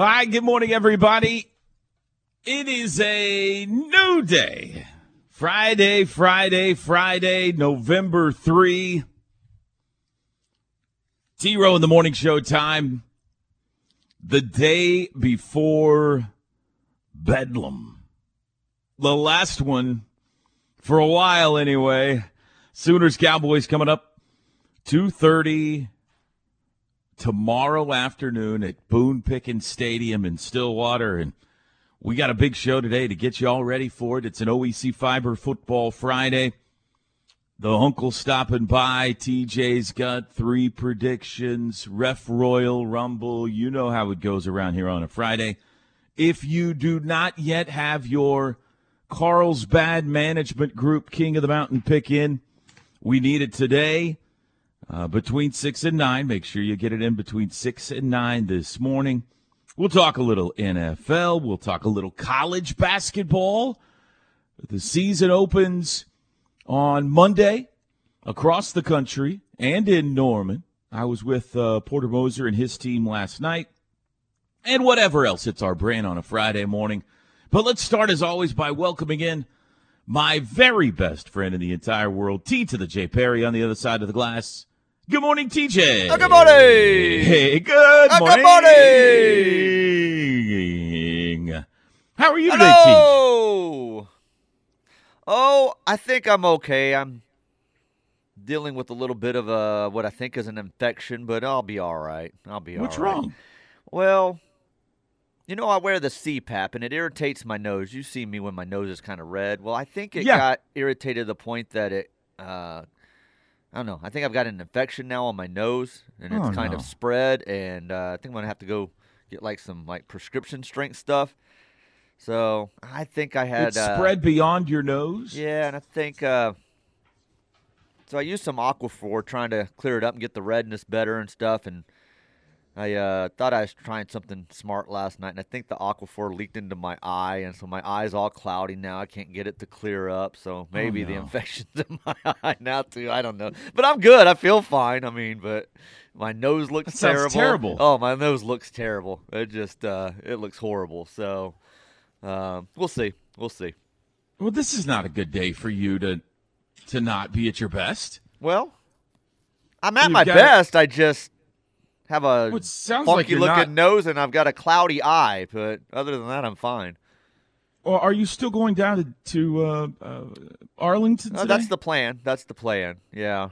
All right, good morning, everybody. It is a new day. Friday, Friday, Friday, November 3. T Row in the morning show time. The day before Bedlam. The last one for a while anyway. Sooners Cowboys coming up 2:30 tomorrow afternoon at Boone Pickens Stadium in Stillwater and we got a big show today to get you all ready for it. It's an OEC Fiber Football Friday. The uncle stopping by. TJ's got three predictions. Ref Royal Rumble. You know how it goes around here on a Friday. If you do not yet have your Carlsbad Management Group King of the Mountain pick in, we need it today uh, between 6 and 9. Make sure you get it in between 6 and 9 this morning. We'll talk a little NFL. We'll talk a little college basketball. The season opens on Monday across the country and in Norman. I was with uh, Porter Moser and his team last night and whatever else hits our brain on a Friday morning. But let's start, as always, by welcoming in my very best friend in the entire world, T to the J Perry on the other side of the glass. Good morning, TJ. Oh, good morning. Hey, good Oh, morning. good morning. How are you today? Hello. Oh, I think I'm okay. I'm dealing with a little bit of a what I think is an infection, but I'll be all right. I'll be What's all right. What's wrong? Well, you know I wear the CPAP and it irritates my nose. You see me when my nose is kind of red. Well, I think it Yeah. got irritated to the point that it uh I don't know. I think I've got an infection now on my nose, and it's Oh, kind no. of spread. And uh, I think I'm gonna have to go get like some like prescription strength stuff. So I think I had It uh, spread beyond your nose? Yeah, and I think uh, so. I used some Aquaphor trying to clear it up and get the redness better and stuff. And I uh, thought I was trying something smart last night, and I think the Aquaphor leaked into my eye, and so my eye's all cloudy now. I can't get it to clear up, so maybe the Oh, no. infection's in my eye now too. I don't know, but I'm good. I feel fine. I mean, but my nose looks That terrible. terrible. Oh, my nose looks terrible. It just uh, it looks horrible. So um, we'll see. We'll see. Well, this is not a good day for you to to not be at your best. Well, I'm at You've my best. I just have a Well, it sounds like funky you're looking not. nose and I've got a cloudy eye. But other than that, I'm fine. Or are you still going down to, to uh, uh, Arlington Uh, that's the plan. That's the plan. Yeah,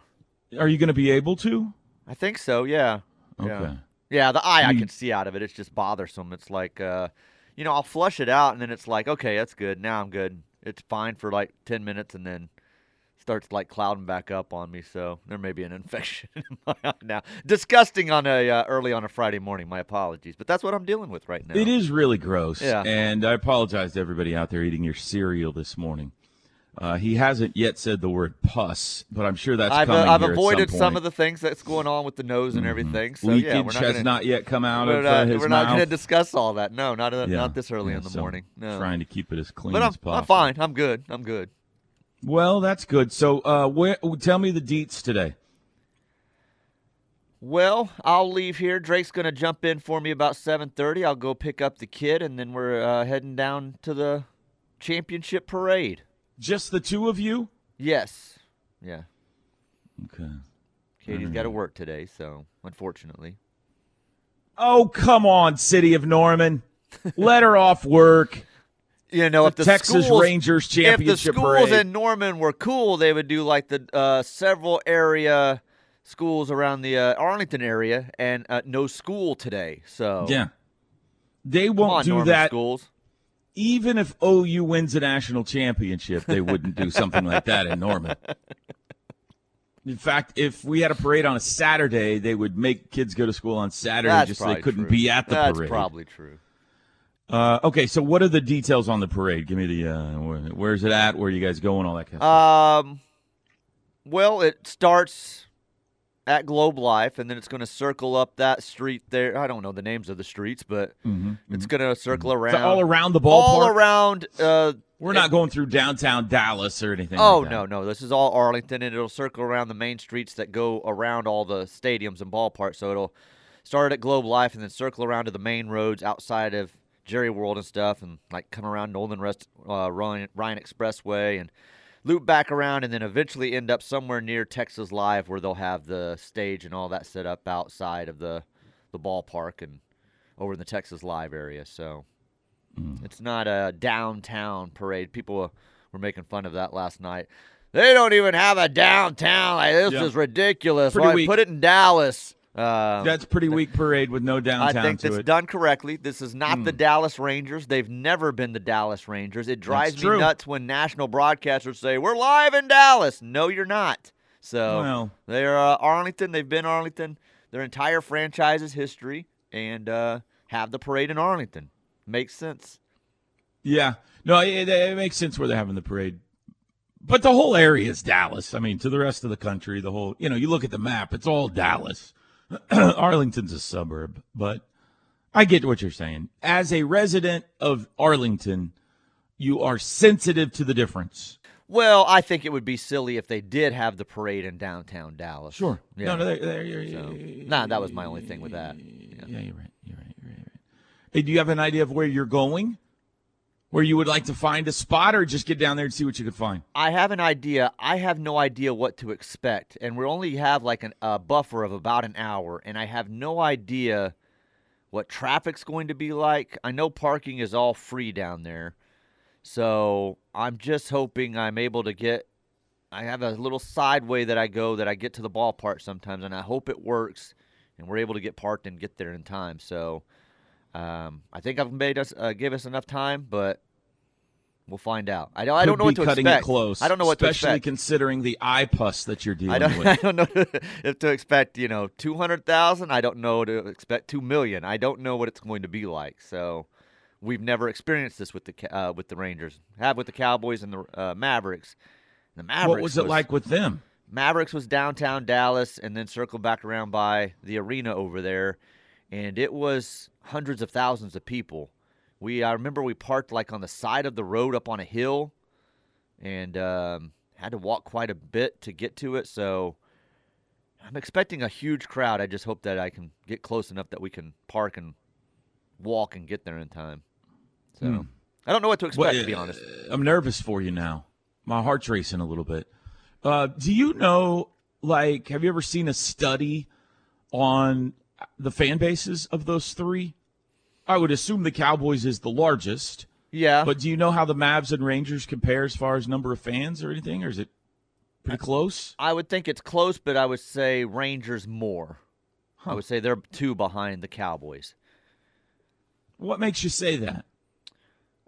Are you going to be able to? I think so. Yeah. Okay. Yeah. Yeah, the eye I can see out of it. It's just bothersome. It's like, uh, you know, I'll flush it out and then it's like, okay, that's good. Now I'm good. It's fine for like 10 minutes and then starts like clouding back up on me. So there may be an infection in my eye now. Disgusting on a uh, early on a Friday morning. My apologies, but that's what I'm dealing with right now. It is really gross. Yeah. And I apologize to everybody out there eating your cereal this morning. Uh, he hasn't yet said the word pus, but I'm sure that's I've, uh, coming I've avoided some, some, of the things that's going on with the nose and everything. So Leakage yeah, we're not has gonna, not yet come out we're not, uh, not going to discuss all that. No, not uh, Yeah. not this early Yeah, in the so morning. No. Trying to keep it as clean but I'm, possible. I'm fine. I'm good. I'm good. Well, that's good. So, uh, where, tell me the deets today. Well, I'll leave here. Drake's going to jump in for me about 7:30. I'll go pick up the kid, and then we're uh, heading down to the championship parade. Just the two of you? Yes. Yeah. Okay. Katie's got to work today, so unfortunately. Oh, come on, City of Norman. let her off work. You know, the if the Texas schools, Rangers if the championship schools parade. in Norman were cool, they would do like the uh, several area schools around the uh, Arlington area, and uh, no school today. So yeah, they won't on, do Norman that. schools. Even if OU wins a national championship, they wouldn't do something like that in Norman. In fact, if we had a parade on a Saturday, they would make kids go to school on Saturday That's just so they couldn't true. be at the That's parade. That's probably true. Uh, okay, so what are the details on the parade? Give me the uh, where, where's it at? Where are you guys going? All that kind of stuff. Um, well, it starts at Globe Life, and then it's going to circle up that street there. I don't know the names of the streets, but it's going to circle Mm-hmm. Around that all around the ballpark. all around. Uh, We're not going through downtown Dallas or anything. Oh like no, no, this is all Arlington, and it'll circle around the main streets that go around all the stadiums and ballparks. So it'll start at Globe Life and then circle around to the main roads outside of Jerry World and stuff, and like come around Nolan Rest, uh, Ryan, Ryan Expressway and loop back around, and then eventually end up somewhere near Texas Live, where they'll have the stage and all that set up outside of the the ballpark and over in the Texas Live area. So Mm. it's not a downtown parade. People were- making fun of that last night. They don't even have a downtown. Like, this Yeah. is ridiculous. Pretty Why weak. put it in Dallas? Um, That's pretty weak parade with no downtown. I think. Hmm. done correctly. This is not the Dallas Rangers. They've never been the Dallas Rangers. It drives me true. nuts when national broadcasters say, We're live in Dallas. No, you're not. So Well. they're uh, Arlington. They've been Arlington their entire franchise's history and uh, have the parade in Arlington. Makes sense. Yeah, no, it, it makes sense where they're having the parade. But the whole area is Dallas. I mean, to the rest of the country, the whole, you know, you look at the map, it's all Dallas. Arlington's a suburb, but I get what you're saying. As a resident of Arlington, you are sensitive to the difference. Well, I think it would be silly if they did have the parade in downtown Dallas. Sure. Yeah. No, no, there, there, you're, So, you're- nah, that was my only thing with that. Yeah, you're right. You're right. You're right. You're right. Hey, do you have an idea of where you're going? Where you would like to find a spot, or just get down there and see what you could find? I have an idea. I have no idea what to expect, and we only have like an, a buffer of about an hour, and I have no idea what traffic's going to be like. I know parking is all free down there, so I'm just hoping I'm able to get. I have a little sideway that I go that I get to the ballpark sometimes, and I hope it works, and we're able to get parked and get there in time. So. Um, I think I've made us uh, give us enough time, but we'll find out. I don't. I don't know what to cutting expect. it close. I don't know what to especially expect. considering the eye pus that you're dealing I don't. with. I don't know if to expect. You know, two hundred thousand. I don't know to expect two million. I don't know what it's going to be like. So, we've never experienced this with the uh, with the Rangers. Have with the Cowboys and the uh, Mavericks. The Mavericks. what was it like with them? Mavericks was downtown Dallas and then circled back around by the arena over there, and it was hundreds of thousands of people. We I remember we parked like on the side of the road up on a hill, and um, had to walk quite a bit to get to it. So I'm expecting a huge crowd. I just hope that I can get close enough that we can park and walk and get there in time. So I don't know what to expect Well, to be uh, honest. I'm nervous for you now. My heart's racing a little bit. Uh, do you know, like, have you ever seen a study on the fan bases of those three? I would assume the Cowboys is the largest, Yeah, but do you know how the Mavs and Rangers compare as far as number of fans or anything, or is it pretty close? I would think it's close, but I would say Rangers more. I would say they're two behind the Cowboys. What makes you say that?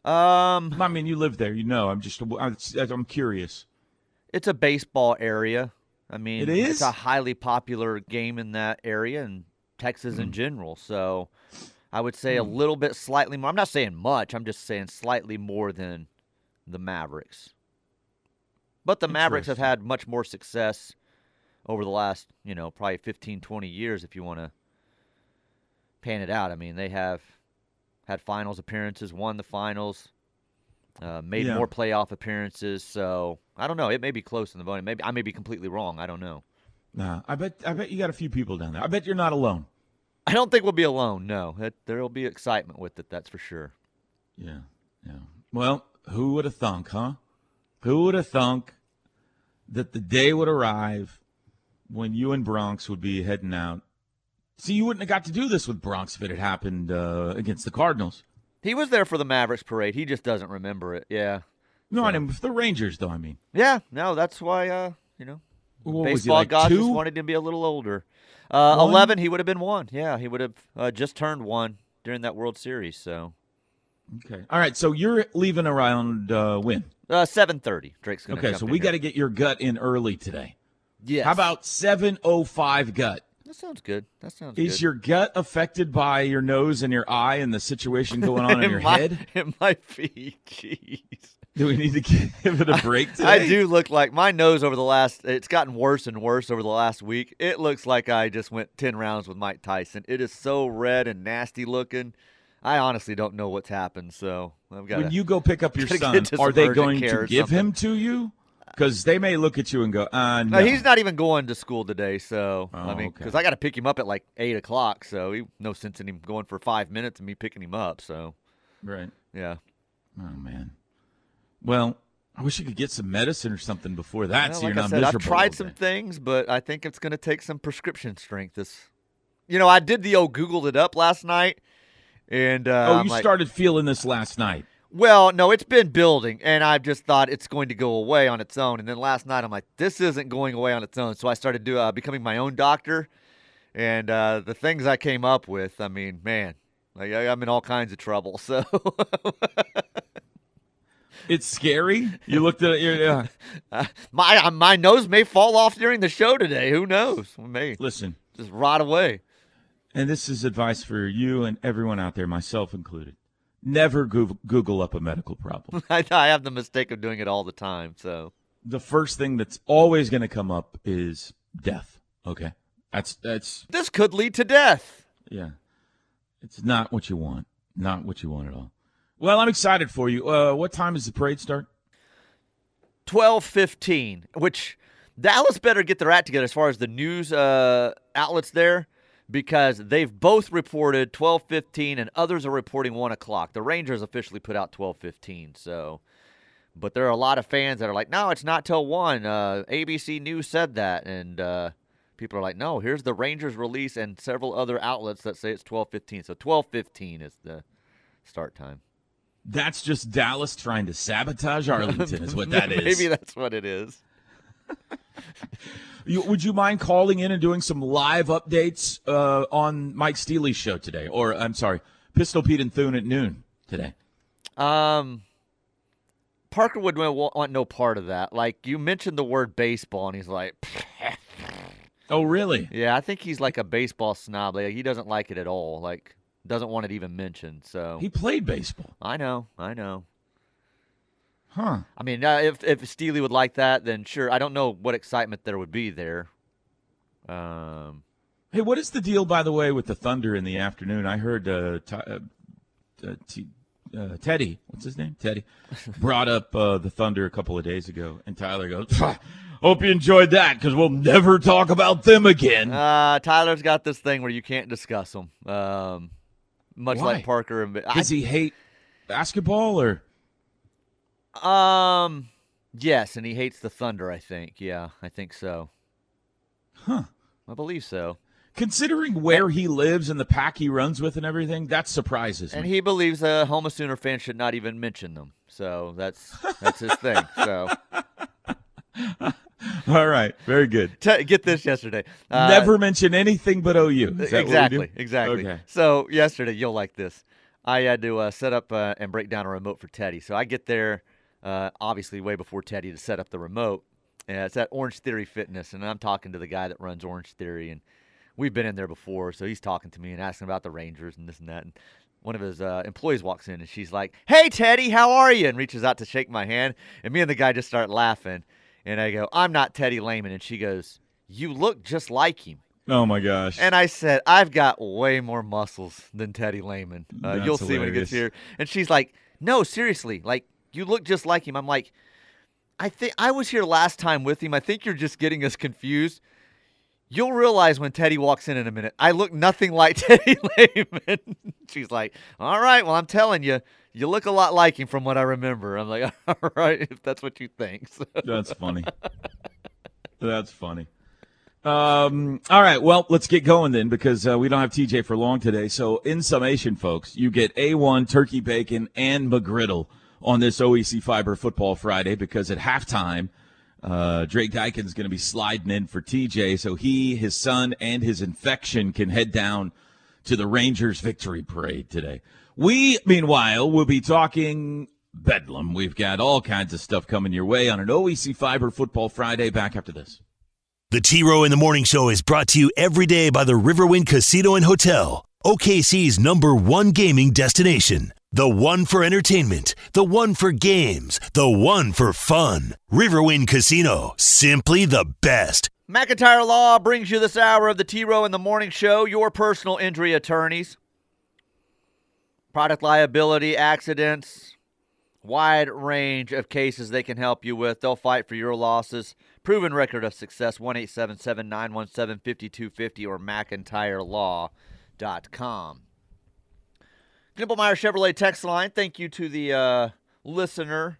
Um, I mean, you live there, you know. I'm just, I'm, I'm curious. it's a baseball area. I mean, It is? It's a highly popular game in that area and Texas in general. So, I would say a little bit, slightly more. I'm not saying much. I'm just saying slightly more than the Mavericks. But the Mavericks have had much more success over the last, you know, probably 15, 20 years if you want to pan it out. I mean, they have had finals appearances, won the finals, uh, made Yeah. more playoff appearances. So I don't know. It may be close in the voting. Maybe I may be completely wrong. I don't know. Nah, I bet, I bet you got a few people down there. I bet you're not alone. I don't think we'll be alone. No, it, there will be excitement with it. That's for sure. Yeah, yeah. Well, who would have thunk, huh? Who would have thunk that the day would arrive when you and Bronx would be heading out? See, you wouldn't have got to do this with Bronx if it had happened uh, against the Cardinals. He was there for the Mavericks parade. He just doesn't remember it. Yeah. No, I mean the Rangers, though. I mean, Yeah. No, that's why. Uh, you know, what baseball like gods just wanted him to be a little older. Uh, Eleven, he would have been one. Yeah, he would have uh, just turned one during that World Series. So Okay. All right. So you're leaving around uh, when? uh, seven thirty. Drake's gonna. Okay. So we got to get your gut in early today. Yeah. How about 7:05 gut? that? Sounds good. That sounds good. Is good. your gut affected by your nose and your eye and the situation going on in your might- head? It might be. Jeez. Do we need to give it a break today? I do look like my nose over the last. It's gotten worse and worse over the last week. It looks like I just went ten rounds with Mike Tyson. It is so red and nasty looking. I honestly don't know what's happened. So I've got. When you go pick up your son, are they going to give him to you? Because they may look at you and go, uh, no. No, he's not even going to school today. So I Oh, mean, okay. because I got to pick him up at like eight o'clock. So he, no sense in him going for five minutes and me picking him up. So Right. yeah. Oh, man. Well, I wish you could get some medicine or something before that Well, so like you're I not said, I've tried some things, but I think it's going to take some prescription strength. This, you know, I did the old Googled it up last night, and uh, Oh, I'm you like, started feeling this last night. well, no, it's been building, and I've just thought it's going to go away on its own. And then last night, I'm like, this isn't going away on its own. So I started do, uh, becoming my own doctor, and uh, the things I came up with, I mean, man, like I- I'm in all kinds of trouble. So It's scary. You looked at your. Yeah. uh, my my nose may fall off during the show today. Who knows? We may Listen, just rot away. and this is advice for you and everyone out there, myself included. Never Google, Google up a medical problem. I, I have the mistake of doing it all the time. So the first thing that's always going to come up is death. Okay, that's that's this could lead to death. yeah, it's not what you want. Not what you want at all. Well, I'm excited for you. Uh, what time does the parade start? Twelve fifteen, which Dallas better get their act together as far as the news uh, outlets there, because they've both reported twelve fifteen, and others are reporting one o'clock. The Rangers officially put out twelve fifteen, so. But there are a lot of fans that are like, no, it's not till one. Uh, ABC News said that, and uh, people are like, no, here's the Rangers release, and several other outlets that say it's twelve fifteen. So twelve fifteen is the start time. That's just Dallas trying to sabotage Arlington, is what that is. Maybe that's what it is. You, would you mind calling in and doing some live updates uh, on Mike Steely's show today? Or, I'm sorry, Pistol Pete and Thune at noon today? Um, Parker would want no part of that. Like you mentioned the word baseball, and he's like, Oh, really? "Yeah, I think he's like a baseball snob. Like he doesn't like it at all. Like doesn't want it even mentioned." So He played baseball. I know, I know. Huh. I mean, uh, if if Steely would like that, then sure. I don't know what excitement there would be there. Um, Hey, what is the deal, by the way, with the Thunder in the afternoon? I heard uh, Ty- uh, uh, T- uh, Teddy, what's his name? Teddy, brought up uh, the Thunder a couple of days ago, and Tyler goes, "Hope you enjoyed that, because we'll never talk about them again." uh, Tyler's got this thing where you can't discuss them. Um, much Why? like Parker and I- Does he hate basketball, or Um, yes, and he hates the Thunder. I think. Yeah, I think so. huh? I believe so. Considering where he lives and the pack he runs with and everything, that surprises And me. And he believes a Homo Sooner fan should not even mention them. So that's that's his thing. So All right, very good. T- get this yesterday. Uh, Never mention anything but OU. Is that what we exactly, exactly. Okay. So yesterday, you'll like this. I had to uh, set up uh, and break down a remote for Teddy. So I get there, uh, obviously way before Teddy to set up the remote. And it's at Orange Theory Fitness, and I'm talking to the guy that runs Orange Theory, and we've been in there before. So he's talking to me and asking about the Rangers and this and that. And one of his uh, employees walks in, and she's like, "Hey, Teddy, how are you?" And reaches out to shake my hand, and me and the guy just start laughing. And I go, "I'm not Teddy Lehman," and she goes, "You look just like him." Oh my gosh. And I said, I've got way more muscles than Teddy Lehman. Uh, you'll see when he gets here. And she's like, No, seriously, like you look just like him. I'm like, I think I was here last time with him. I think you're just getting us confused. You'll realize when Teddy walks in in a minute. I look nothing like Teddy Lehman. She's like, All right, well, I'm telling you, you look a lot like him from what I remember. I'm like, All right, if that's what you think. So, That's funny. That's funny. Um, all right. Well, let's get going then because uh, we don't have TJ for long today. So, in summation, folks, you get A1 turkey bacon and McGriddle on this OEC Fiber Football Friday because at halftime, uh, Drake is going to be sliding in for TJ so he, his son, and his infection can head down to the Rangers victory parade today. We, meanwhile, will be talking Bedlam. We've got all kinds of stuff coming your way on an OEC Fiber Football Friday. Back after this. The T Row in the Morning Show is brought to you every day by the Riverwind Casino and Hotel, OKC's number one gaming destination. The one for entertainment, the one for games, the one for fun. Riverwind Casino, simply the best. McIntyre Law brings you this hour of the T Row in the Morning Show, your personal injury attorneys. Product liability, accidents, wide range of cases they can help you with. They'll fight for your losses. Proven record of success 1 917 5250 or McIntyreLaw.com. Knippelmeyer Chevrolet text line. Thank you to the uh, listener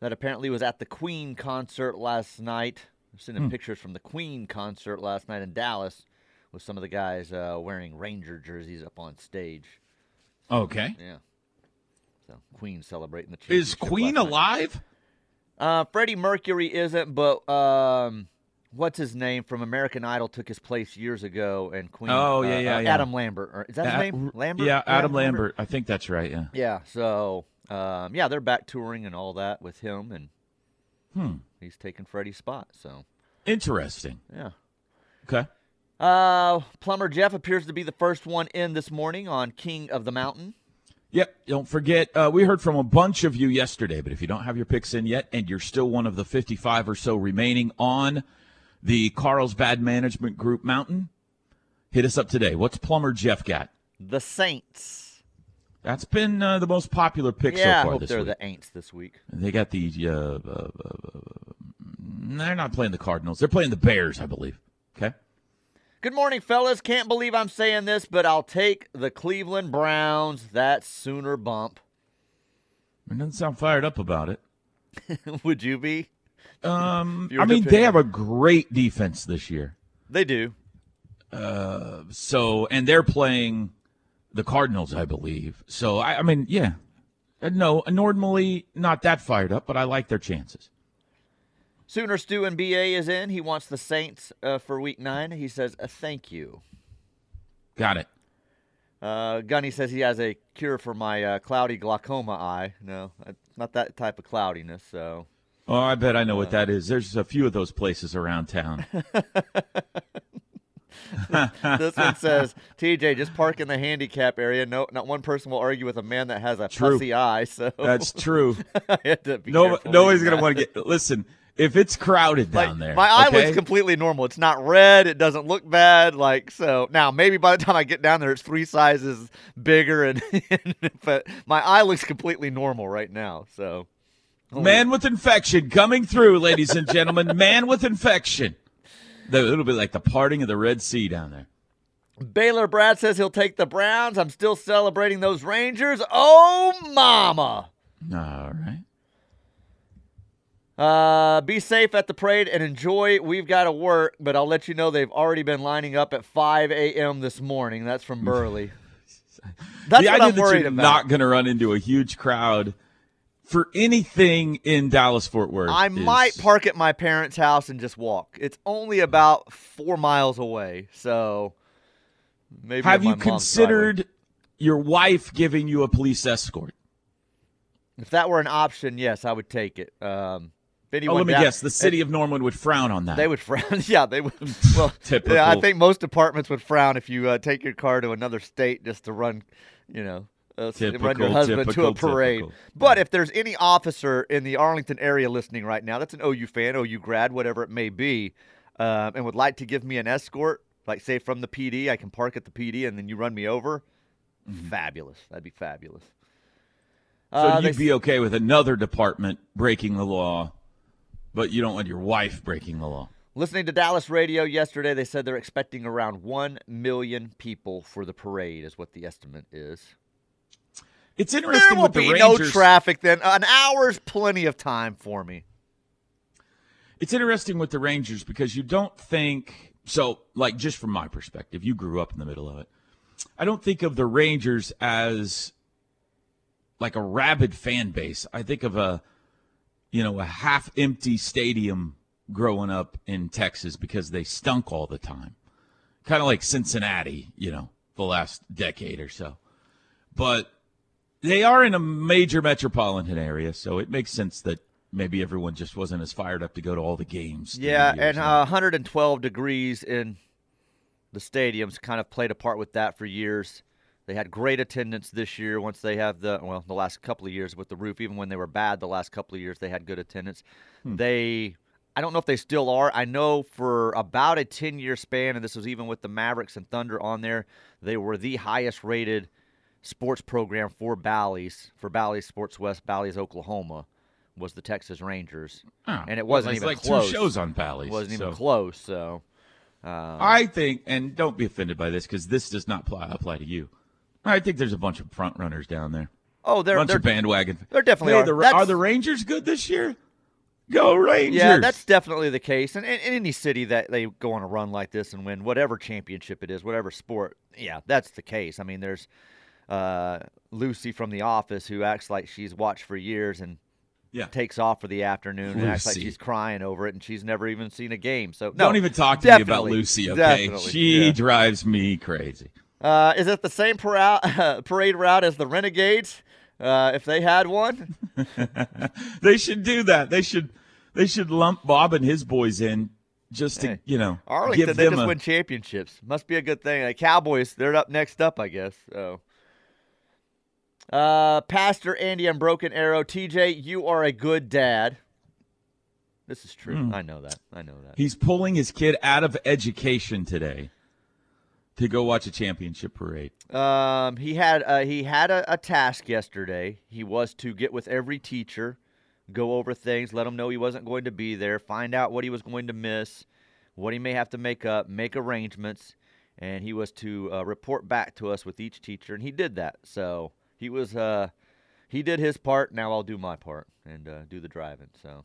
that apparently was at the Queen concert last night. I'm sending Hmm. pictures from the Queen concert last night in Dallas with some of the guys uh, wearing Ranger jerseys up on stage. Okay. Yeah. So Queen celebrating the Is Queen alive? Uh, Freddie Mercury isn't, but um, what's his name from American Idol took his place years ago, and Queen. Oh, uh, yeah, yeah, uh, yeah. Adam Lambert, or is that his name? Lambert. Yeah, Adam Lambert. I think that's right. Yeah. Yeah. So, um, yeah, they're back touring and all that with him, and Hmm. he's taking Freddie's spot. So, Interesting. yeah. Okay. Uh, Plumber Jeff appears to be the first one in this morning on King of the Mountain. Yep. Don't forget, uh, we heard from a bunch of you yesterday, but if you don't have your picks in yet and you're still one of the 55 or so remaining on the Carlsbad Management Group Mountain, hit us up today. What's Plumber Jeff got? The Saints. That's been uh, the most popular pick yeah, so I far hope this they're week. the Aints this week. They got the. Uh, uh, uh, uh, they're not playing the Cardinals. They're playing the Bears, I believe. Okay. Good morning, fellas. Can't believe I'm saying this, but I'll take the Cleveland Browns. That Sooner bump. It doesn't sound fired up about it. Would you be? Um, I mean, they have a great defense this year. They do. So, and they're playing the Cardinals, I believe. So, I, I mean, yeah. Uh, No, normally not that fired up, but I like their chances. Sooner Stu and BA is in. He wants the Saints uh, for week nine. He says, uh, thank you. Got it. Uh, Gunny says he has a cure for my uh, cloudy glaucoma eye. No, uh, not that type of cloudiness. So, Oh, I bet I know what that is. There's a few of those places around town. this one says, TJ, just park in the handicap area. No, not one person will argue with a man that has a True. pussy eye. So That's true. I had to be No, nobody's gonna want to get. Listen, if it's crowded Like, down there, My eye okay? looks completely normal. It's not red. It doesn't look bad. Like so. Now maybe by the time I get down there, it's three sizes bigger, and, but my eye looks completely normal right now. So. Man with infection coming through, ladies and gentlemen. Man with infection. It'll be like the parting of the Red Sea down there. Baylor Brad says he'll take the Browns. I'm still celebrating those Rangers. Oh, mama. All right. Uh, be safe at the parade and enjoy. We've got to work, but I'll let you know they've already been lining up at 5 a.m. this morning. That's from Burley. That's the what idea I'm that worried you're about. not going to run into a huge crowd for anything in Dallas Fort Worth. I is- might park at my parents' house and just walk. It's only about four miles away, so maybe. Have you considered your wife giving you a police escort? If that were an option, yes, I would take it. Um, Oh, let me doubt- guess. The city of Norman would frown on that. They would frown. yeah, they would. Well, Typical. yeah, I think most departments would frown if you uh, take your car to another state just to run, you know, uh, s- run your Typical, husband to a parade. typical. But if there's any officer in the Arlington area listening right now, that's an OU fan, OU grad, whatever it may be, um, and would like to give me an escort, like say from the PD, I can park at the PD and then you run me over. Fabulous. That'd be fabulous. Mm-hmm. so Uh, you'd be okay with another department breaking the law, but you don't want your wife breaking the law. Listening to Dallas radio yesterday, they said they're expecting around 1 million people for the parade, is what the estimate is. It's There interesting will with the be no traffic then. An hour's plenty of time for me. it's interesting with the Rangers because you don't think so. Like just from my perspective, you grew up in the middle of it. I don't think of the Rangers as like a rabid fan base. I think of a you know a half empty stadium growing up in Texas because they stunk all the time. Kind of like Cincinnati, you know, the last decade or so. But they are in a major metropolitan area, so it makes sense that maybe everyone just wasn't as fired up to go to all the games. Yeah, and uh, 112 degrees in the stadiums kind of played a part with that for years. They had great attendance this year once they have the well the last couple of years with the roof even when they were bad the last couple of years they had good attendance. Hmm. They I don't know if they still are. I know for about a 10 year span and this was even with the Mavericks and Thunder on there, they were the highest rated sports program for Bally's, for Bally's Sports West, Bally's Oklahoma was the Texas Rangers. Oh, and it wasn't well, even like close. two shows on Bally's. It wasn't so. even close, so um, I think, and don't be offended by this because this does not apply, apply to you. I think there's a bunch of front runners down there. Oh, they're bunch they're, of bandwagon. They're definitely hey, are. The, are the Rangers good this year? Go Rangers! Yeah, that's definitely the case. And in any city that they go on a run like this and win whatever championship it is, whatever sport, yeah, that's the case. I mean, there's uh, Lucy from The Office who acts like she's watched for years and yeah. takes off for the afternoon Lucy. and acts like she's crying over it and she's never even seen a game. So no, don't even talk to me about Lucy. Okay, she yeah. drives me crazy. Uh, is it the same parade, parade route as the Renegades? Uh, if they had one, they should do that. They should they should lump Bob and his boys in just to hey, you know Arlington. give they just a, win championships. Must be a good thing. The Cowboys, they're up next up, I guess. So. Uh, Pastor Andy and Broken Arrow, TJ, you are a good dad. This is true. Mm. I know that. I know that. He's pulling his kid out of education today to go watch a championship parade. Um, he had uh, he had a, a, task yesterday. He was to get with every teacher, go over things, let them know he wasn't going to be there, find out what he was going to miss, what he may have to make up, make arrangements, and he was to uh, report back to us with each teacher, and he did that. So he was uh, he did his part. Now I'll do my part and uh, do the driving. So.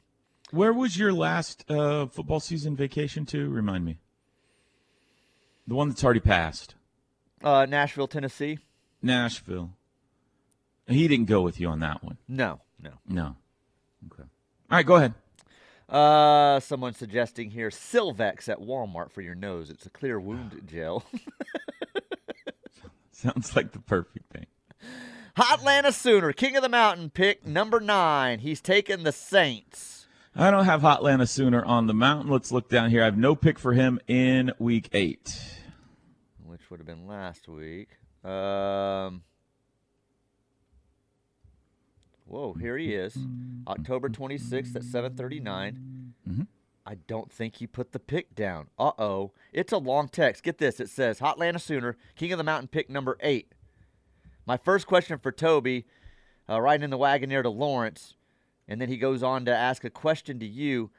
Where was your last uh, football season vacation to? Remind me. The one that's already passed. Uh, Nashville, Tennessee. Nashville. He didn't go with you on that one. No, no, no. Okay. All right, go ahead. Uh, someone suggesting here Silvex at Walmart for your nose. It's a clear wound gel. Sounds like the perfect thing. Hotlanta Sooner, King of the Mountain, pick number nine. He's taken the Saints. I don't have Hotlanta Sooner on the mountain. Let's look down here. I have no pick for him in week eight, which would have been last week. Um, whoa, here he is, October 26th at 7:39. Mm-hmm. I don't think he put the pick down. Uh oh, it's a long text. Get this. It says Hotlanta Sooner, King of the Mountain, pick number eight. My first question for Toby, uh, riding in the Wagoneer to Lawrence and then he goes on to ask a question to you.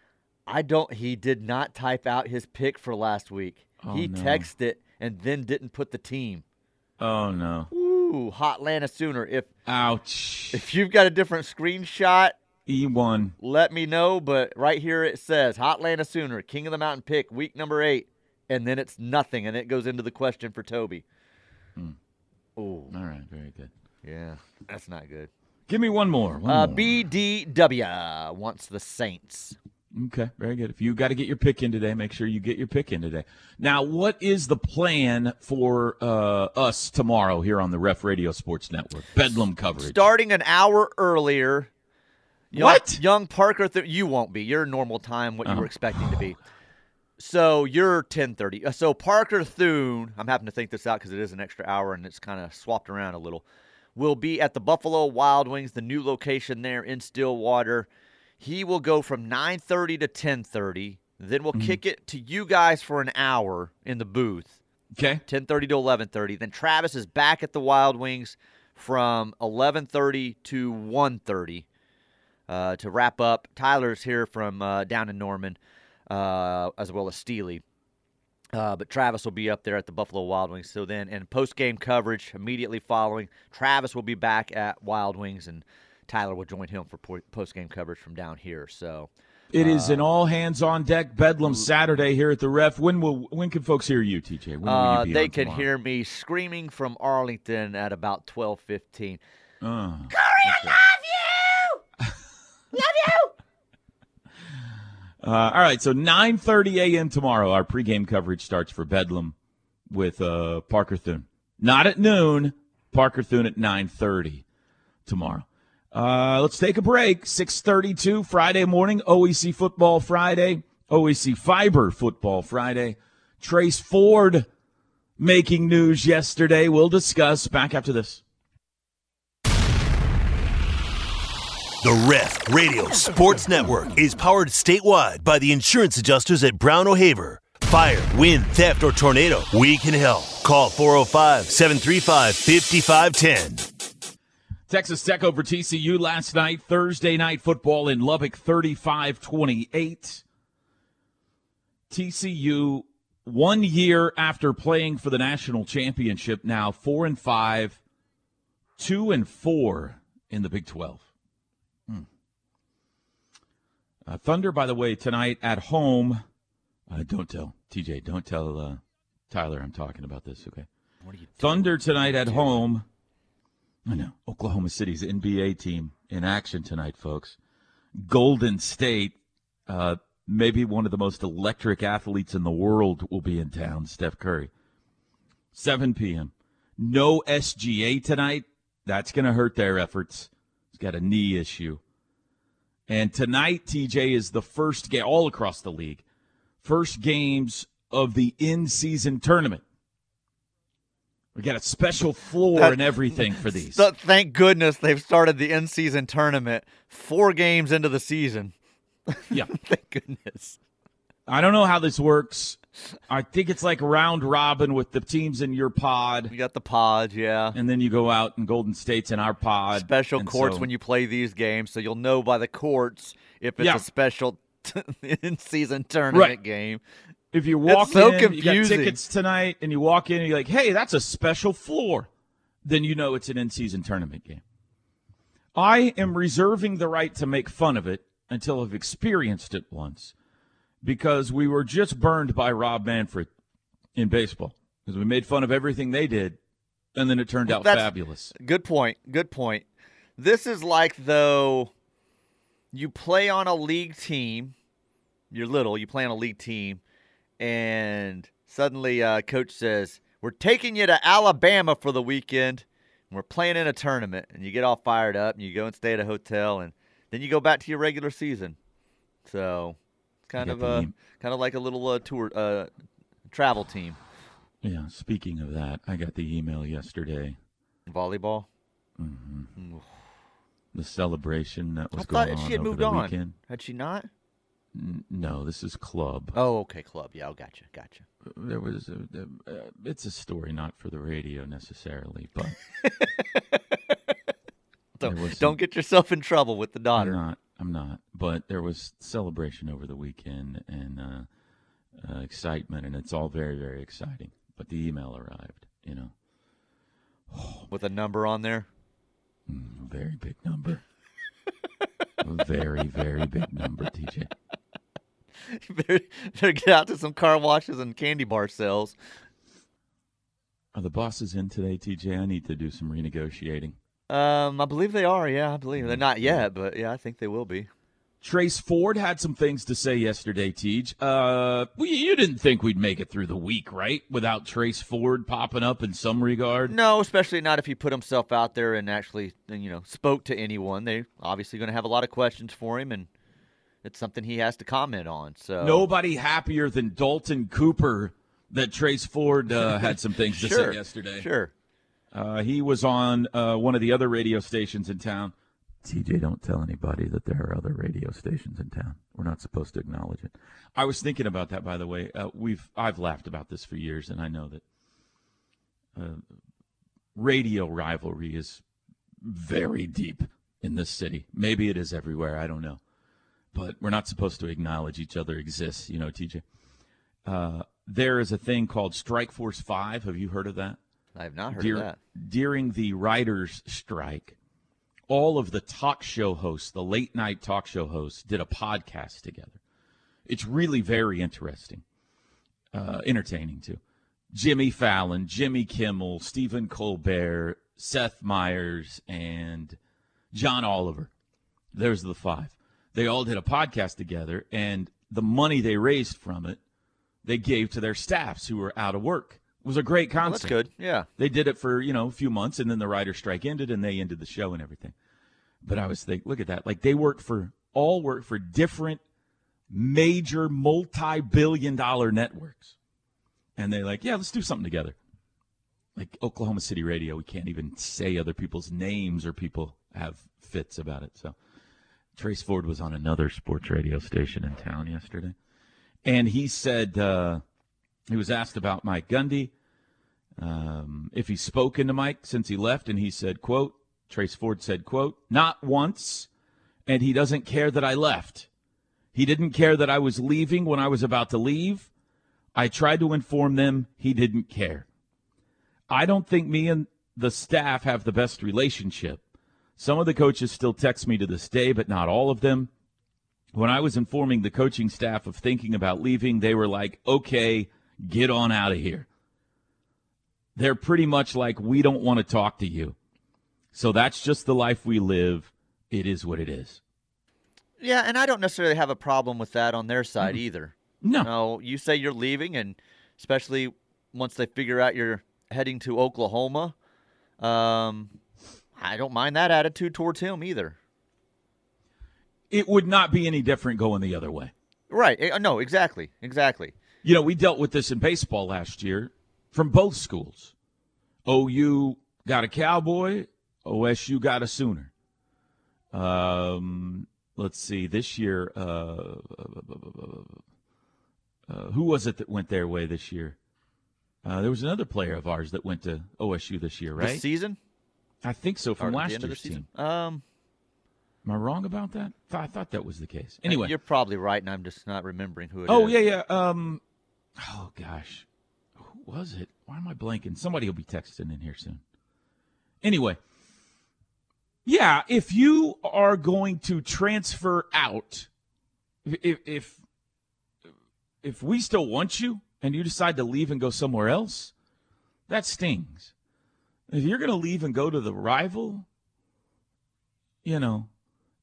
I don't. He did not type out his pick for last week. Oh, he no. texted it and then didn't put the team. Oh no! Ooh, Hotlanta Sooner. If ouch, if you've got a different screenshot, E one. Let me know. But right here it says Hotlanta Sooner, King of the Mountain pick, week number eight, and then it's nothing, and it goes into the question for Toby. Hmm. Ooh. All right, very good. Yeah, that's not good. Give me one more. One uh, more. BDW wants the Saints. Okay, very good. If you got to get your pick in today, make sure you get your pick in today. Now, what is the plan for uh, us tomorrow here on the Ref Radio Sports Network? Bedlam coverage. Starting an hour earlier. Young, What? Young Parker, th- you won't be. Your normal time, what you Oh. were expecting to be. So you're 10:30. Uh, So Parker Thune, I'm having to think this out because it is an extra hour and it's kind of swapped around a little. Will be at the Buffalo Wild Wings, the new location there in Stillwater. He will go from 9:30 to 10:30. Then we'll Mm-hmm. kick it to you guys for an hour in the booth. Okay. 10:30 to 11:30. Then Travis is back at the Wild Wings from 11:30 to 1:30 uh, to wrap up. Tyler's here from uh, down in Norman, uh, as well as Steely. Uh, but Travis will be up there at the Buffalo Wild Wings. So then, and post game coverage immediately following, Travis will be back at Wild Wings, and Tyler will join him for post game coverage from down here. So It is an all hands on deck Bedlam Saturday here at the Ref. When will when can folks hear you, TJ? When will Uh, you be they can tomorrow? hear me screaming from Arlington at about twelve fifteen. Oh, Uh, all right, so 9:30 a.m. tomorrow, our pregame coverage starts for Bedlam with uh, Parker Thune. Not at noon. Parker Thune at 9:30 tomorrow. Uh, let's take a break. 6:32 Friday morning. OEC Football Friday. OEC Fiber Football Friday. Trace Ford making news yesterday. We'll discuss back after this. The Ref Radio Sports Network is powered statewide by the insurance adjusters at Brown O'Haver. Fire, wind, theft, or tornado, we can help. Call 405 735 5510. Texas Tech over TCU last night. Thursday night football in Lubbock, 35 28. TCU, one year after playing for the national championship, now 4 and 5, 2 and 4 in the Big 12. Uh, Thunder, by the way, tonight at home. Uh, don't tell, TJ, don't tell uh, Tyler I'm talking about this, okay? What are you Thunder tonight at home. I know. Oklahoma City's NBA team in action tonight, folks. Golden State, uh, maybe one of the most electric athletes in the world, will be in town, Steph Curry. 7 p.m. No SGA tonight. That's going to hurt their efforts. He's got a knee issue. And tonight, TJ, is the first game all across the league. First games of the in season tournament. We got a special floor That- and everything for these. So, thank goodness they've started the in-season tournament four games into the season. Yeah. thank goodness. I don't know how this works. I think it's like round robin with the teams in your pod, You got the pods, yeah. and then you go out and Golden State's in our pod. Special and courts so- when you play these games, so you'll know by the courts if it's Yeah. a special in-season tournament Right. game. If you walk so in, you got tickets tonight, and you walk in and you're like, "Hey, that's a special floor," then you know it's an in-season tournament game. I am reserving the right to make fun of it until I've experienced it once, because we were just burned by Rob Manfred in baseball because we made fun of everything they did, and then it turned out That's- fabulous. Good point. Good point. This is like though you play on a league team. You're little. You play on a league team, and suddenly uh, coach says, "We're taking you to Alabama for the weekend. And we're playing in a tournament." And you get all fired up, and you go and stay at a hotel, and then you go back to your regular season. So, kind of a kind of like a little uh, tour uh, travel team. Yeah. Speaking of that, I got the email yesterday. Volleyball. The celebration that I was thought going on she had over moved the on. weekend. Had she not? N- No, this is club. Oh, okay, club. Yeah, oh, gotcha, gotcha. there was a, uh, it's a story not for the radio necessarily, but Don't, don't some- get yourself in trouble with the I'm daughter. not. I'm not. But there was celebration over the weekend and uh, uh, excitement, and it's all very, very exciting. But the email arrived. You know, With a number on there. a very big number. very, very big number, TJ. You better, better get out to some car washes and candy bar sales. Are the bosses in today, TJ? I need to do some renegotiating. Um, I believe they are. Yeah, I believe they're not yet, but yeah, I think they will be. Trace Ford had some things to say yesterday, Tej. Uh, well, you didn't think we'd make it through the week, right? Without Trace Ford popping up in some regard. No, especially not if he put himself out there and actually, you know, spoke to anyone. They obviously going to have a lot of questions for him, and it's something he has to comment on. So Nobody happier than Dalton Cooper that Trace Ford uh, had some things to sure, say yesterday. Sure. Uh, he was on uh, one of the other radio stations in town. TJ, don't tell anybody that there are other radio stations in town. We're not supposed to acknowledge it. I was thinking about that, by the way. Uh, we've I've laughed about this for years, and I know that uh, radio rivalry is very deep in this city. Maybe it is everywhere. I don't know, but we're not supposed to acknowledge each other exists. You know, TJ. Uh, there is a thing called Strike Force Five. Have you heard of that? I have not heard that. During the writers' strike, all of the talk show hosts, the late night talk show hosts, did a podcast together. It's really very interesting, uh, entertaining too. Jimmy Fallon, Jimmy Kimmel, Stephen Colbert, Seth Meyers, and John Oliver. There's the five. They all did a podcast together, and the money they raised from it, they gave to their staffs who were out of work. Was a great concert. Well, that's good. Yeah. They did it for, you know, a few months and then the writer strike ended and they ended the show and everything. But I was thinking, look at that. Like they work for all work for different major multi-billion dollar networks. And they're like, yeah, let's do something together. Like Oklahoma City Radio, we can't even say other people's names or people have fits about it. So Trace Ford was on another sports radio station in town yesterday. And he said, uh, he was asked about Mike Gundy, um, if he's spoken to Mike since he left, and he said, quote, Trace Ford said, quote, not once, and he doesn't care that I left. He didn't care that I was leaving when I was about to leave. I tried to inform them he didn't care. I don't think me and the staff have the best relationship. Some of the coaches still text me to this day, but not all of them. When I was informing the coaching staff of thinking about leaving, they were like, okay, get on out of here. They're pretty much like, we don't want to talk to you. So that's just the life we live. It is what it is. Yeah, and I don't necessarily have a problem with that on their side mm-hmm. either. No. no. You say you're leaving, and especially once they figure out you're heading to Oklahoma, um, I don't mind that attitude towards him either. It would not be any different going the other way. Right. Eh, no, exactly. Exactly. You know, we dealt with this in baseball last year from both schools. OU got a Cowboy, OSU got a Sooner. Um, let's see, this year, uh, uh, who was it that went their way this year? Uh, there was another player of ours that went to OSU this year, right? This season? I think so, from or last year's team. Um, Am I wrong about that? I thought that was the case. Anyway, you're probably right, and I'm just not remembering who it oh, is. yeah, yeah. Um, oh gosh, who was it? Why am I blanking? Somebody will be texting in here soon. Anyway, yeah, if you are going to transfer out, if if if we still want you and you decide to leave and go somewhere else, that stings. If you're going to leave and go to the rival, you know,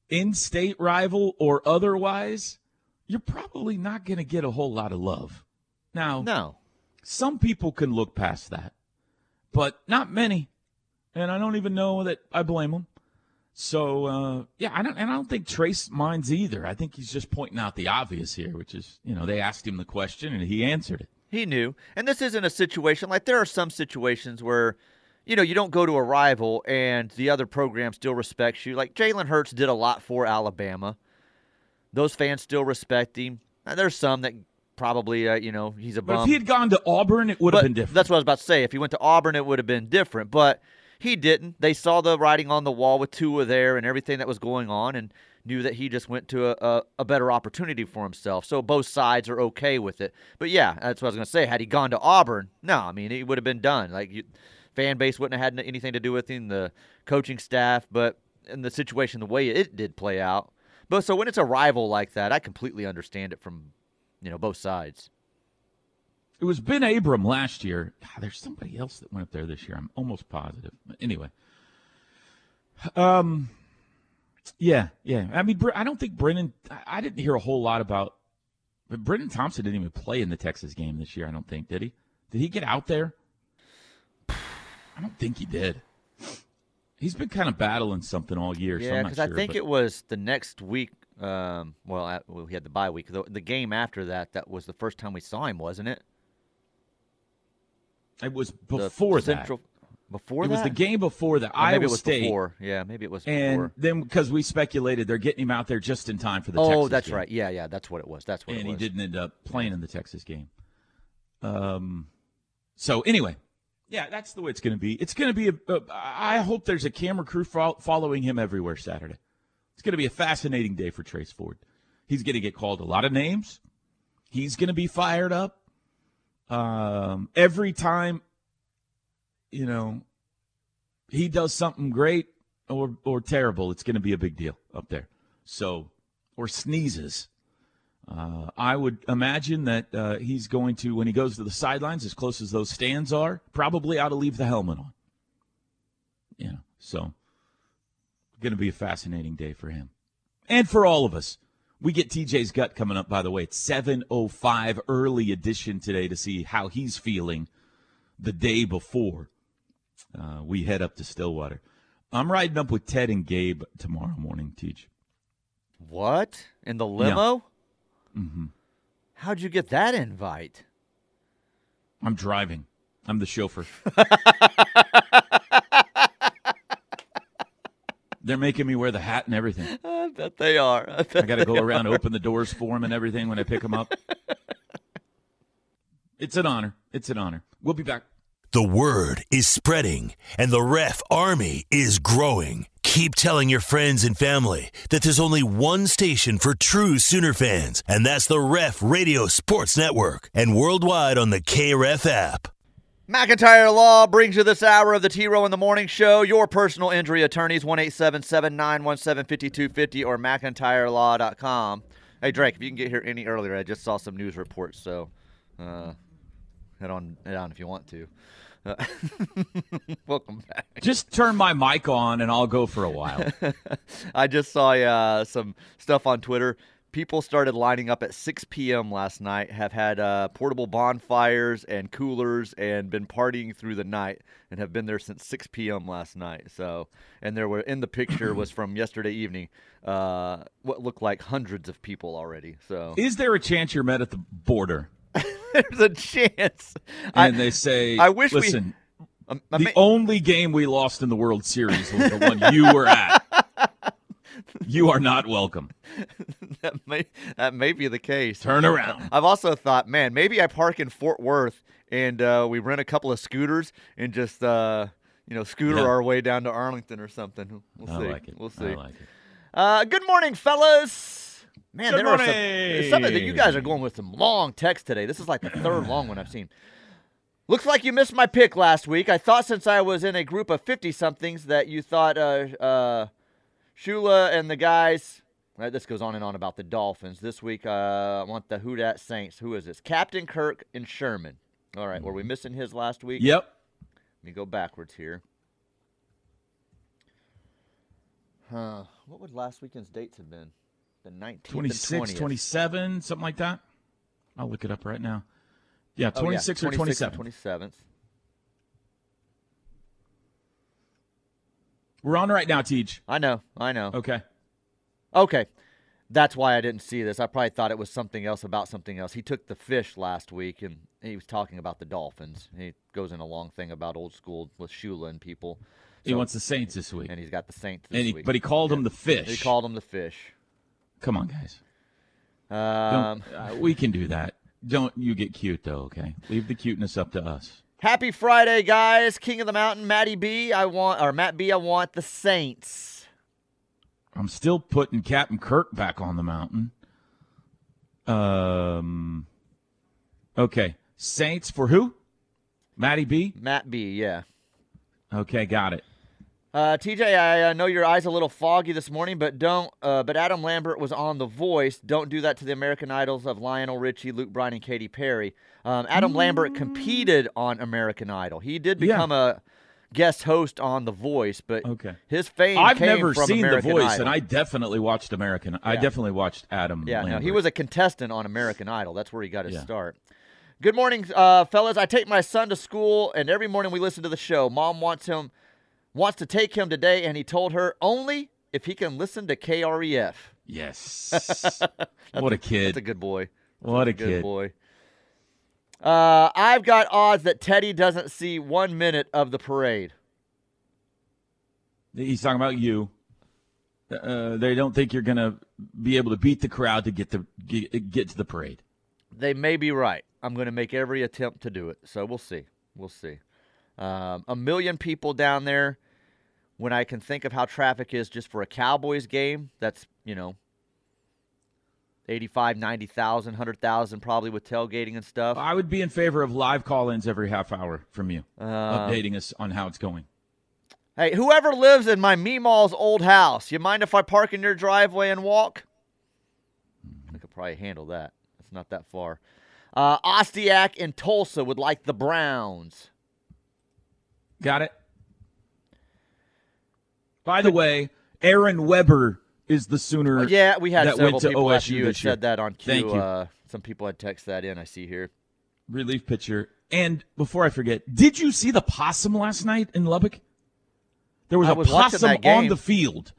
in-state rival or otherwise, you're probably not going to get a whole lot of love. Now, no. Some people can look past that, but not many. And I don't even know that I blame them. So uh, yeah, I don't, and I don't think Trace minds either. I think he's just pointing out the obvious here, which is you know they asked him the question and he answered it. He knew, and this isn't a situation like there are some situations where, you know, you don't go to a rival and the other program still respects you. Like Jalen Hurts did a lot for Alabama. Those fans still respect him. And there's some that probably uh, you know he's a bum. But if he had gone to Auburn, it would have been different. That's what I was about to say. If he went to Auburn, it would have been different. But he didn't. They saw the writing on the wall with Tua there and everything that was going on, and knew that he just went to a, a, a better opportunity for himself. So both sides are okay with it. But yeah, that's what I was going to say. Had he gone to Auburn, no, I mean he would have been done. Like you, fan base wouldn't have had anything to do with him, the coaching staff, but in the situation the way it did play out. But so when it's a rival like that, I completely understand it from you know both sides. It was Ben Abram last year. God, there's somebody else that went up there this year. I'm almost positive. Anyway, um, yeah, yeah. I mean, I don't think Brennan. I didn't hear a whole lot about. But Brennan Thompson didn't even play in the Texas game this year. I don't think did he? Did he get out there? I don't think he did. He's been kind of battling something all year. Yeah, because sure, I think but... it was the next week um, well, we had the bye week. The, the, game after that, that was the first time we saw him, wasn't it? It was before the, Central, that. Before it that? was the game before the or Iowa it was State. Before. Yeah, maybe it was before. And then because we speculated they're getting him out there just in time for the Texas game. oh, Texas that's game. right. Yeah, yeah, that's what it was. That's what and he didn't end up playing in the Texas game. Um, so anyway, yeah, that's the way it's going to be. It's going to be. A, a, I hope there's a camera crew following him everywhere Saturday. It's going to be a fascinating day for Trace Ford. He's going to get called a lot of names. He's going to be fired up. Um, every time, you know, he does something great, or or terrible, it's going to be a big deal up there. So, or sneezes. Uh, I would imagine that uh, he's going to, when he goes to the sidelines, as close as those stands are, probably ought to leave the helmet on. Yeah, so going to be a fascinating day for him and for all of us. We get TJ's gut coming up, by the way. It's 7.05 early edition today to see how he's feeling the day before uh, we head up to Stillwater. I'm riding up with Ted and Gabe tomorrow morning, Teach. What? In the limo? Yeah. Mm-hmm. How'd you get that invite? I'm driving. I'm the chauffeur. They're making me wear the hat and everything. I bet they are. I, I got to go around, are. open the doors for them and everything when I pick them up. it's an honor. It's an honor. We'll be back. The word is spreading, and the ref army is growing. Keep telling your friends and family that there's only one station for true Sooner fans, and that's the Ref Radio Sports Network, and worldwide on the KREF app. McIntyre Law brings you this hour of the T Row in the Morning Show. Your personal injury attorneys, 1 917 5250 or McIntyreLaw.com. Hey, Drake, if you can get here any earlier, I just saw some news reports, so uh, head on, head on if you want to. welcome back. Just turn my mic on and I'll go for a while. I just saw uh, some stuff on Twitter. People started lining up at 6 p.m. last night, have had uh, portable bonfires and coolers, and been partying through the night, and have been there since 6 p.m. last night. So, and there were in the picture was from yesterday evening. Uh, what looked like hundreds of people already. So, is there a chance you're met at the border? There's a chance. And I, they say, I wish listen, we, um, the ma- only game we lost in the World Series was the one you were at. You are not welcome. that may that may be the case. Turn around. I've also thought, man, maybe I park in Fort Worth and uh, we rent a couple of scooters and just uh, you know scooter yeah. our way down to Arlington or something. We'll see. Like we'll see. I like it. Uh, good morning, fellas. Man, Good there morning. are some, some of the, you guys are going with some long text today. This is like the third long one I've seen. Looks like you missed my pick last week. I thought since I was in a group of 50 somethings that you thought uh, uh, Shula and the guys. Right, this goes on and on about the Dolphins. This week, uh, I want the Who Dat Saints. Who is this? Captain Kirk and Sherman. All right, were we missing his last week? Yep. Let me go backwards here. Huh. What would last weekend's dates have been? the 19th 26, 27, something like that. I'll look it up right now. Yeah, 26 oh, yeah. or 27. 27th. We're on right now, Teach. I know. I know. Okay. Okay. That's why I didn't see this. I probably thought it was something else about something else. He took the fish last week and he was talking about the Dolphins. He goes in a long thing about old school with Shula and people. So, he wants the Saints this week. And he's got the Saints this he, week. But he called yeah. them the fish. He called them the fish. Come on, guys. Um, uh, we can do that. Don't you get cute though, okay? Leave the cuteness up to us. Happy Friday, guys! King of the Mountain, Matty B. I want or Matt B. I want the Saints. I'm still putting Captain Kirk back on the mountain. Um. Okay, Saints for who? Matty B. Matt B. Yeah. Okay, got it. Uh, TJ, I uh, know your eyes a little foggy this morning, but don't. Uh, but Adam Lambert was on The Voice. Don't do that to the American Idols of Lionel Richie, Luke Bryan, and Katy Perry. Um, Adam Lambert competed on American Idol. He did become yeah. a guest host on The Voice, but okay. his fame. I've never seen American The Voice, Idol. and I definitely watched American. Yeah. I definitely watched Adam. Yeah, Lambert. no, he was a contestant on American Idol. That's where he got his yeah. start. Good morning, uh, fellas. I take my son to school, and every morning we listen to the show. Mom wants him wants to take him today, and he told her only if he can listen to KREF. Yes. what a kid. That's a good boy. What a, a kid. boy. Uh, I've got odds that Teddy doesn't see one minute of the parade. He's talking about you. Uh, they don't think you're going to be able to beat the crowd to get the get, get to the parade. They may be right. I'm going to make every attempt to do it. So we'll see. We'll see. Um, a million people down there. When I can think of how traffic is just for a Cowboys game, that's, you know, 85, 90,000, 100,000 probably with tailgating and stuff. I would be in favor of live call ins every half hour from you, um, updating us on how it's going. Hey, whoever lives in my Meemaw's old house, you mind if I park in your driveway and walk? I could probably handle that. It's not that far. Uh, Ostiak in Tulsa would like the Browns. Got it. By the way, Aaron Weber is the Sooner. Uh, yeah, we had that several went to people OSU you had said that on Q. Thank you. Uh, some people had texted that in. I see here. relief pitcher. And before I forget, did you see the possum last night in Lubbock? There was I a was possum on the field.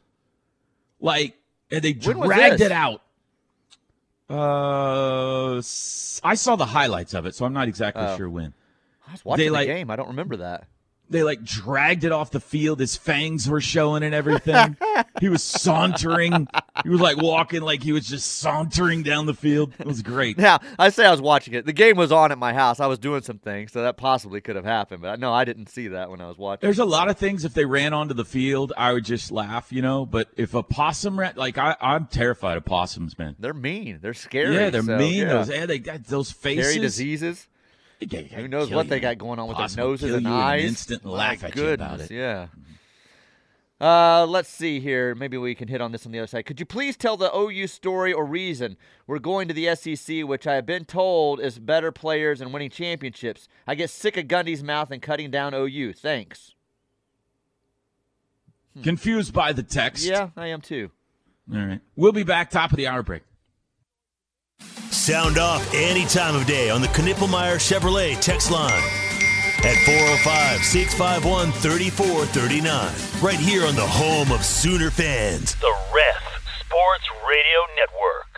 Like, and they dragged it out. Uh, I saw the highlights of it, so I'm not exactly Oh. sure when. I was watching the like- game. I don't remember that. They like dragged it off the field. His fangs were showing and everything. he was sauntering. He was like walking like he was just sauntering down the field. It was great. Now, I say I was watching it. The game was on at my house. I was doing some things, so that possibly could have happened. But no, I didn't see that when I was watching. There's a lot of things. If they ran onto the field, I would just laugh, you know. But if a possum ran, like I, I'm terrified of possums, man. They're mean. They're scary. yeah, they're so, mean. yeah. Those, yeah, they got those faces. Scary diseases. They Who knows what they got going on with their noses kill and in an eyes? instant and My laugh at you about it. Yeah. Uh, let's see here. Maybe we can hit on this on the other side. Could you please tell the OU story or reason we're going to the SEC, which I have been told is better players and winning championships? I get sick of Gundy's mouth and cutting down OU. Thanks. Confused by the text. Yeah, I am too. All right. We'll be back. Top of the hour break. Sound off any time of day on the Knippelmeyer Chevrolet text line at 405 651 3439. Right here on the home of Sooner fans. The Ref Sports Radio Network.